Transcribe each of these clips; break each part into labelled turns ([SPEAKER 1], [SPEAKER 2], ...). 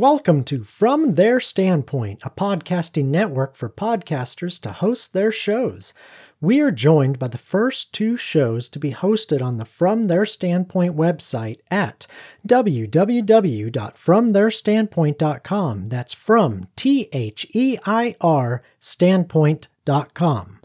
[SPEAKER 1] Welcome to From Their Standpoint, a podcasting network for podcasters to host their shows. We are joined by the first two shows to be hosted on the From Their Standpoint website at www.fromtheirstandpoint.com. That's from T H E I R standpoint.com.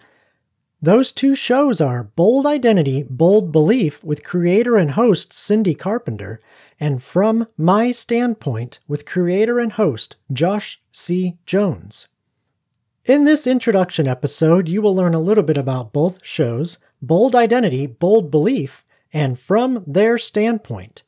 [SPEAKER 1] Those two shows are Bold Identity, Bold Belief with creator and host Cindy Carpenter and From My Standpoint with creator and host Josh C. Jones. In this introduction episode, you will learn a little bit about both shows, Bold Identity, Bold Belief, and From Their Standpoint,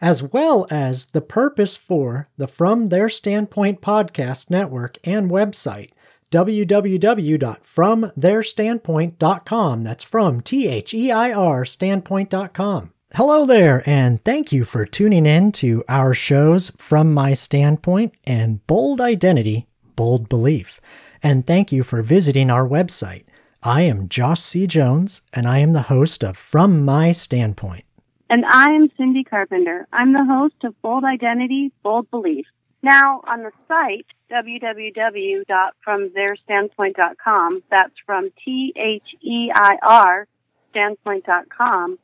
[SPEAKER 1] as well as the purpose for the From Their Standpoint podcast network and website, www.fromtheirstandpoint.com. That's from T H E I R standpoint.com. Hello there, and thank you for tuning in to our shows From My Standpoint and Bold Identity, Bold Belief. And thank you for visiting our website. I am Josh C. Jones, and I am the host of From My Standpoint.
[SPEAKER 2] And I am Cindy Carpenter. I'm the host of Bold Identity, Bold Belief. Now, on the site, www.fromtheirstandpoint.com, that's from T H E I R standpoint.com,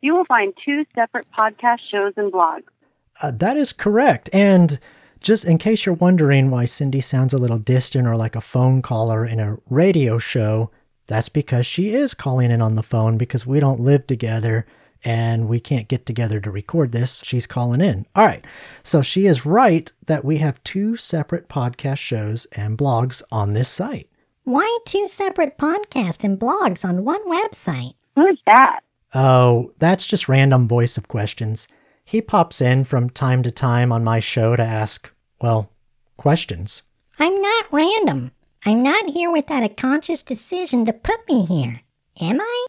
[SPEAKER 2] you will find two separate podcast shows and blogs.
[SPEAKER 1] Uh, that is correct. And just in case you're wondering why Cindy sounds a little distant or like a phone caller in a radio show, that's because she is calling in on the phone because we don't live together and we can't get together to record this. She's calling in. All right. So she is right that we have two separate podcast shows and blogs on this site.
[SPEAKER 3] Why two separate podcasts and blogs on one website?
[SPEAKER 2] Who's that?
[SPEAKER 1] Oh, that's just random voice of questions. He pops in from time to time on my show to ask, well, questions.
[SPEAKER 3] I'm not random. I'm not here without a conscious decision to put me here. Am I?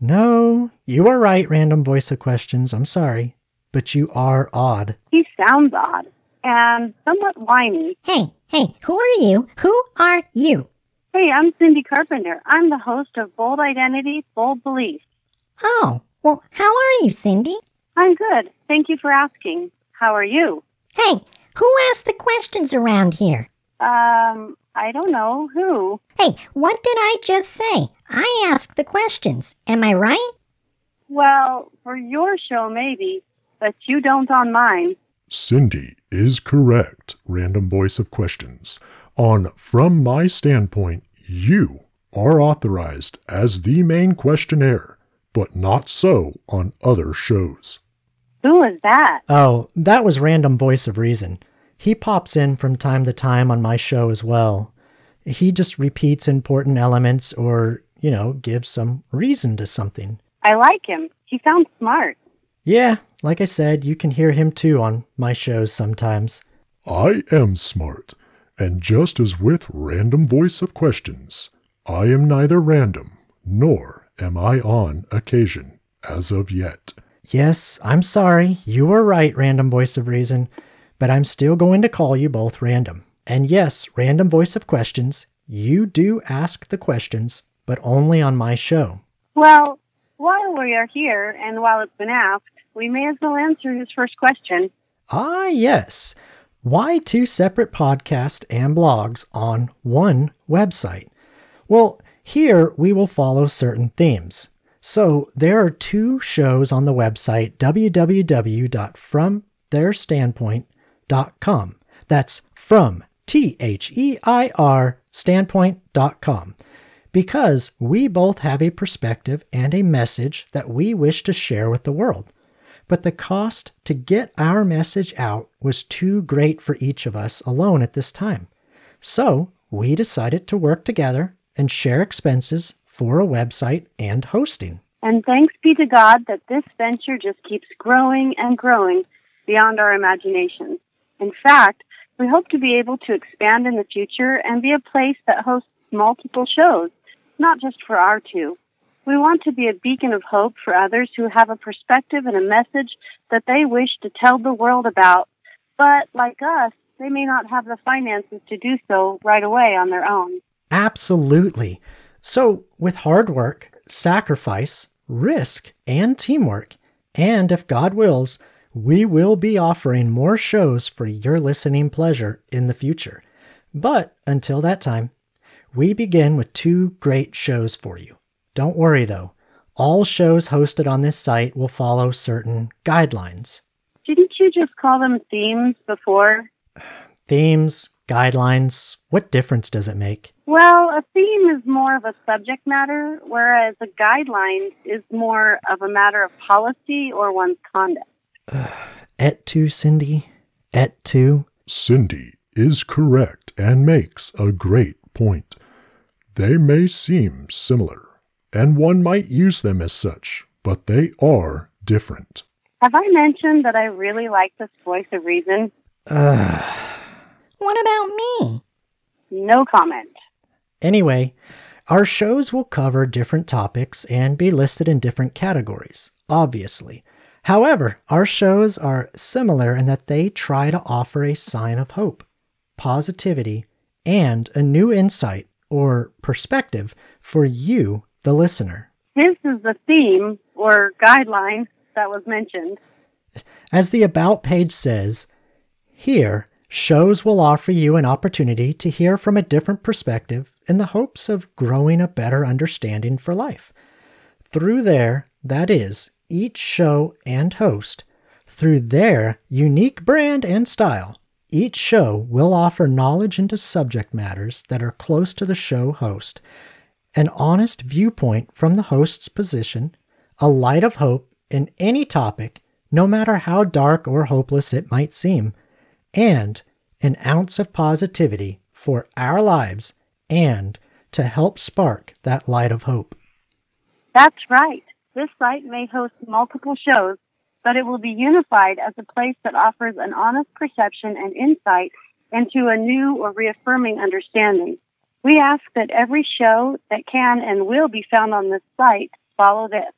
[SPEAKER 1] No, you are right, random voice of questions. I'm sorry. But you are odd.
[SPEAKER 2] He sounds odd and somewhat whiny.
[SPEAKER 3] Hey, hey, who are you? Who are you?
[SPEAKER 2] Hey, I'm Cindy Carpenter. I'm the host of Bold Identity, Bold Belief.
[SPEAKER 3] Oh, well, how are you, Cindy?
[SPEAKER 2] I'm good. Thank you for asking. How are you?
[SPEAKER 3] Hey, who asked the questions around here?
[SPEAKER 2] Um, I don't know. Who?
[SPEAKER 3] Hey, what did I just say? I asked the questions. Am I right?
[SPEAKER 2] Well, for your show, maybe, but you don't on mine.
[SPEAKER 4] Cindy is correct, random voice of questions. On From My Standpoint, you are authorized as the main questionnaire, but not so on other shows.
[SPEAKER 2] Who is that?
[SPEAKER 1] Oh, that was random voice of reason. He pops in from time to time on my show as well. He just repeats important elements or, you know, gives some reason to something.
[SPEAKER 2] I like him. He sounds smart.
[SPEAKER 1] Yeah, like I said, you can hear him too on my shows sometimes.
[SPEAKER 4] I am smart, and just as with random voice of questions, I am neither random nor am I on occasion as of yet.
[SPEAKER 1] Yes, I'm sorry. You were right, random voice of reason, but I'm still going to call you both random. And yes, random voice of questions, you do ask the questions, but only on my show.
[SPEAKER 2] Well, while we are here and while it's been asked, we may as well answer his first question.
[SPEAKER 1] Ah, yes. Why two separate podcasts and blogs on one website? Well, here we will follow certain themes. So there are two shows on the website www.fromtheirstandpoint.com. That's from T H E I R standpoint.com. Because we both have a perspective and a message that we wish to share with the world. But the cost to get our message out was too great for each of us alone at this time. So we decided to work together and share expenses for a website and hosting.
[SPEAKER 2] And thanks be to God that this venture just keeps growing and growing beyond our imagination. In fact, we hope to be able to expand in the future and be a place that hosts multiple shows, not just for our two. We want to be a beacon of hope for others who have a perspective and a message that they wish to tell the world about, but like us, they may not have the finances to do so right away on their own.
[SPEAKER 1] Absolutely. So, with hard work, sacrifice, risk, and teamwork, and if God wills, We will be offering more shows for your listening pleasure in the future. But until that time, we begin with two great shows for you. Don't worry though, all shows hosted on this site will follow certain guidelines.
[SPEAKER 2] Didn't you just call them themes before?
[SPEAKER 1] Themes, guidelines, what difference does it make?
[SPEAKER 2] Well, a theme is more of a subject matter, whereas a guideline is more of a matter of policy or one's conduct.
[SPEAKER 1] Et tu, Cindy? Et tu?
[SPEAKER 4] Cindy is correct and makes a great point. They may seem similar, and one might use them as such, but they are different.
[SPEAKER 2] Have I mentioned that I really like this voice of reason?
[SPEAKER 1] Uh,
[SPEAKER 3] What about me?
[SPEAKER 2] No comment.
[SPEAKER 1] Anyway, our shows will cover different topics and be listed in different categories, obviously. However, our shows are similar in that they try to offer a sign of hope, positivity, and a new insight or perspective for you, the listener.
[SPEAKER 2] This is the theme or guideline that was mentioned.
[SPEAKER 1] As the About page says, here, shows will offer you an opportunity to hear from a different perspective in the hopes of growing a better understanding for life. Through there, that is, each show and host, through their unique brand and style, each show will offer knowledge into subject matters that are close to the show host, an honest viewpoint from the host's position, a light of hope in any topic, no matter how dark or hopeless it might seem, and an ounce of positivity for our lives and to help spark that light of hope.
[SPEAKER 2] That's right. This site may host multiple shows, but it will be unified as a place that offers an honest perception and insight into a new or reaffirming understanding. We ask that every show that can and will be found on this site follow this.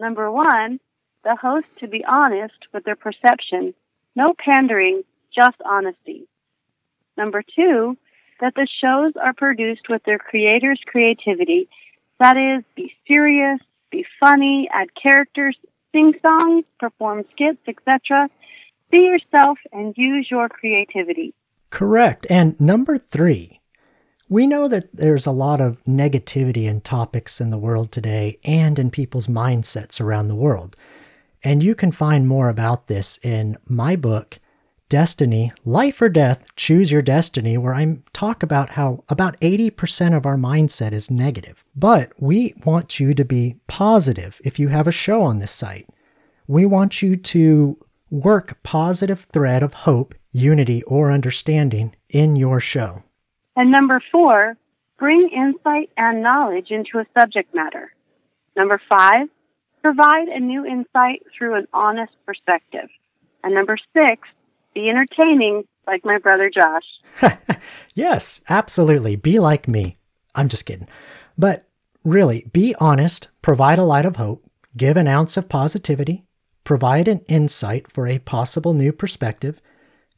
[SPEAKER 2] Number one, the host to be honest with their perception. No pandering, just honesty. Number two, that the shows are produced with their creator's creativity. That is, be serious, be funny, add characters, sing songs, perform skits, etc. Be yourself and use your creativity.
[SPEAKER 1] Correct. And number three, we know that there's a lot of negativity in topics in the world today and in people's mindsets around the world. And you can find more about this in my book, Destiny, Life or Death, Choose Your Destiny, where I talk about how about 80% of our mindset is negative. But we want you to be positive if you have a show on this site. We want you to work positive thread of hope, unity, or understanding in your show.
[SPEAKER 2] And number four, bring insight and knowledge into a subject matter. Number five, provide a new insight through an honest perspective. And number six, be entertaining like my brother Josh.
[SPEAKER 1] yes, absolutely. Be like me. I'm just kidding. But really, be honest, provide a light of hope, give an ounce of positivity, provide an insight for a possible new perspective,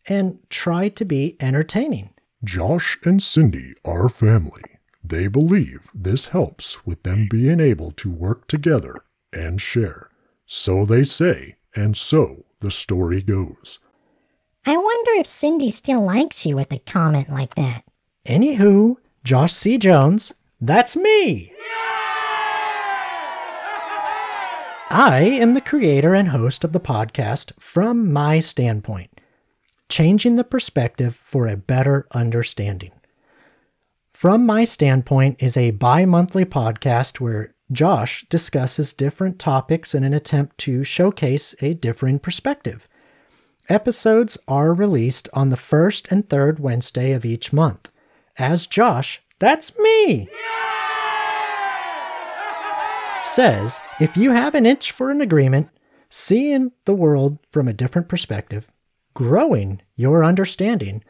[SPEAKER 1] and try to be entertaining.
[SPEAKER 4] Josh and Cindy are family. They believe this helps with them being able to work together and share. So they say, and so the story goes.
[SPEAKER 3] I wonder if Cindy still likes you with a comment like that.
[SPEAKER 1] Anywho, Josh C. Jones, that's me! I am the creator and host of the podcast From My Standpoint, changing the perspective for a better understanding. From My Standpoint is a bi monthly podcast where Josh discusses different topics in an attempt to showcase a differing perspective. Episodes are released on the first and third Wednesday of each month. As Josh, that's me, says, if you have an itch for an agreement, seeing the world from a different perspective, growing your understanding,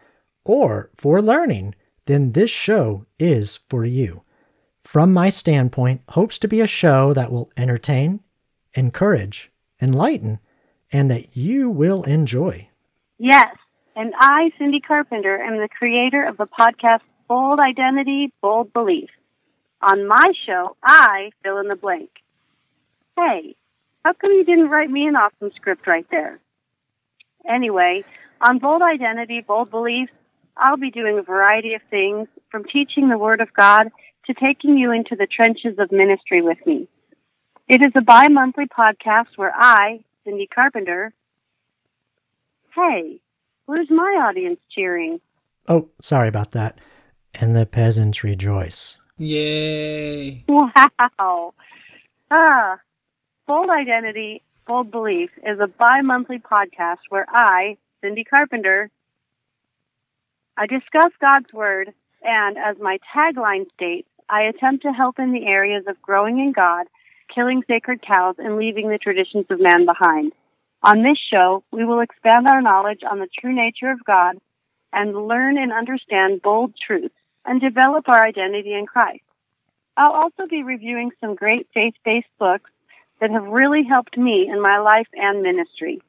[SPEAKER 1] or for learning, then this show is for you. From my standpoint, hopes to be a show that will entertain, encourage, enlighten, and that you will enjoy.
[SPEAKER 2] Yes, and I, Cindy Carpenter, am the creator of the podcast Bold Identity, Bold Belief. On my show, I fill in the blank. Hey, How come you didn't write me an awesome script right there? Anyway, on Bold Identity, Bold Beliefs, I'll be doing a variety of things from teaching the Word of God to taking you into the trenches of ministry with me. It is a bi monthly podcast where I, Cindy Carpenter, hey, where's my audience cheering?
[SPEAKER 1] Oh, sorry about that. And the peasants rejoice.
[SPEAKER 5] Yay.
[SPEAKER 2] Wow. Ah, Bold Identity, Bold Belief is a bi monthly podcast where I, Cindy Carpenter, I discuss God's Word, and as my tagline states, I attempt to help in the areas of growing in God, killing sacred cows, and leaving the traditions of man behind. On this show, we will expand our knowledge on the true nature of God and learn and understand bold truths and develop our identity in Christ. I'll also be reviewing some great faith based books that have really helped me in my life and ministry.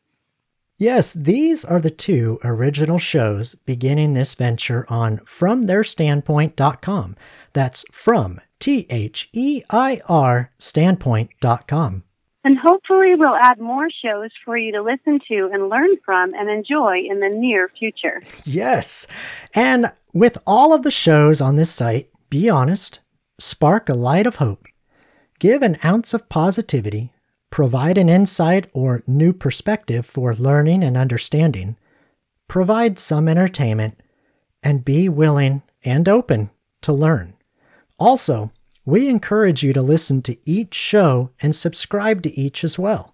[SPEAKER 1] Yes, these are the two original shows beginning this venture on FromTheirStandpoint.com. That's from T H E I R standpoint.com.
[SPEAKER 2] And hopefully, we'll add more shows for you to listen to and learn from and enjoy in the near future.
[SPEAKER 1] Yes. And with all of the shows on this site, be honest, spark a light of hope, give an ounce of positivity, provide an insight or new perspective for learning and understanding, provide some entertainment, and be willing and open to learn. Also, we encourage you to listen to each show and subscribe to each as well.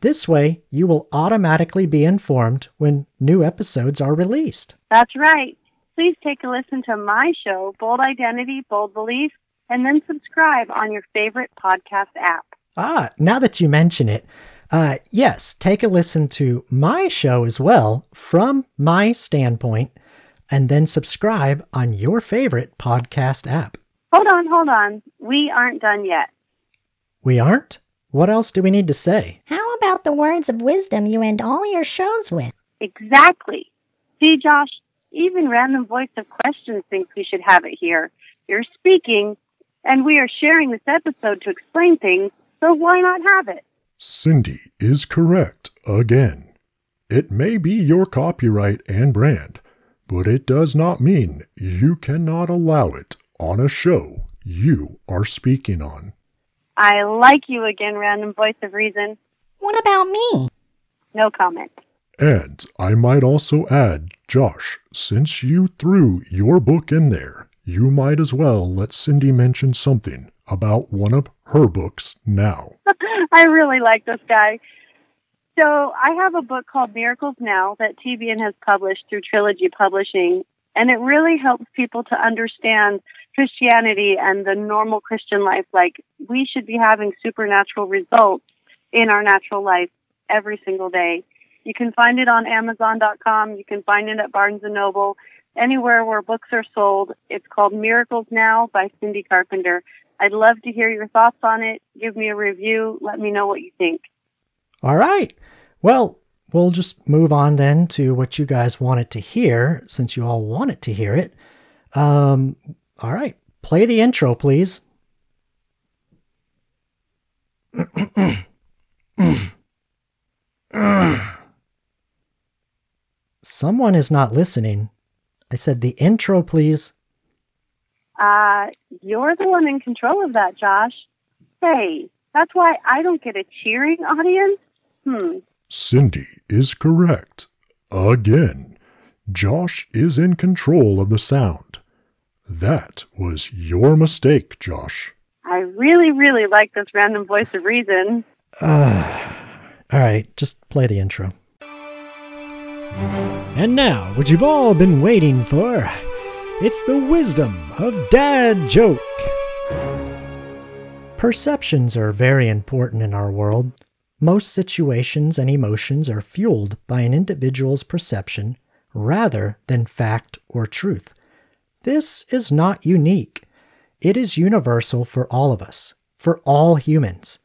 [SPEAKER 1] This way, you will automatically be informed when new episodes are released.
[SPEAKER 2] That's right. Please take a listen to my show, Bold Identity, Bold Belief, and then subscribe on your favorite podcast app.
[SPEAKER 1] Ah, now that you mention it, uh, yes, take a listen to my show as well from my standpoint, and then subscribe on your favorite podcast app.
[SPEAKER 2] Hold on, hold on. We aren't done yet.
[SPEAKER 1] We aren't? What else do we need to say?
[SPEAKER 3] How about the words of wisdom you end all your shows with?
[SPEAKER 2] Exactly. See, Josh, even Random Voice of Questions thinks we should have it here. You're speaking, and we are sharing this episode to explain things, so why not have it?
[SPEAKER 4] Cindy is correct again. It may be your copyright and brand, but it does not mean you cannot allow it on a show you are speaking on.
[SPEAKER 2] I like you again, Random Voice of Reason.
[SPEAKER 3] What about me?
[SPEAKER 2] No comment.
[SPEAKER 4] And I might also add, Josh, since you threw your book in there, you might as well let Cindy mention something about one of her books now.
[SPEAKER 2] I really like this guy. So I have a book called Miracles Now that TBN has published through Trilogy Publishing, and it really helps people to understand Christianity and the normal Christian life. Like we should be having supernatural results in our natural life every single day. You can find it on Amazon.com. You can find it at Barnes and Noble, anywhere where books are sold. It's called Miracles Now by Cindy Carpenter. I'd love to hear your thoughts on it. Give me a review. Let me know what you think.
[SPEAKER 1] All right. Well, we'll just move on then to what you guys wanted to hear, since you all wanted to hear it. Um, all right. Play the intro, please. Someone is not listening. I said the intro, please.
[SPEAKER 2] Uh, you're the one in control of that, Josh. Hey, that's why I don't get a cheering audience? Hmm.
[SPEAKER 4] Cindy is correct. Again. Josh is in control of the sound. That was your mistake, Josh.
[SPEAKER 2] I really, really like this random voice of reason.
[SPEAKER 1] Uh, all right, just play the intro. And now, what you've all been waiting for it's the wisdom of Dad Joke. Perceptions are very important in our world. Most situations and emotions are fueled by an individual's perception rather than fact or truth. This is not unique. It is universal for all of us, for all humans.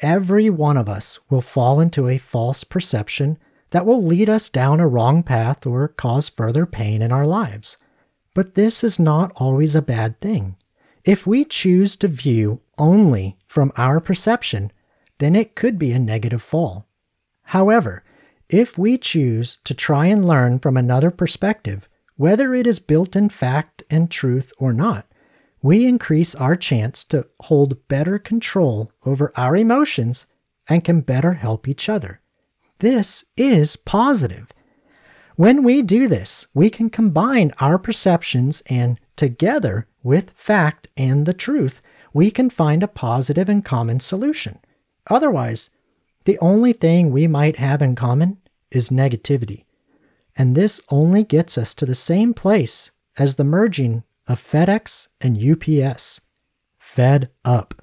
[SPEAKER 1] Every one of us will fall into a false perception that will lead us down a wrong path or cause further pain in our lives. But this is not always a bad thing. If we choose to view only from our perception, then it could be a negative fall. However, if we choose to try and learn from another perspective, whether it is built in fact and truth or not, we increase our chance to hold better control over our emotions and can better help each other. This is positive. When we do this, we can combine our perceptions and together with fact and the truth, we can find a positive and common solution. Otherwise, the only thing we might have in common is negativity. And this only gets us to the same place as the merging of FedEx and UPS. Fed up.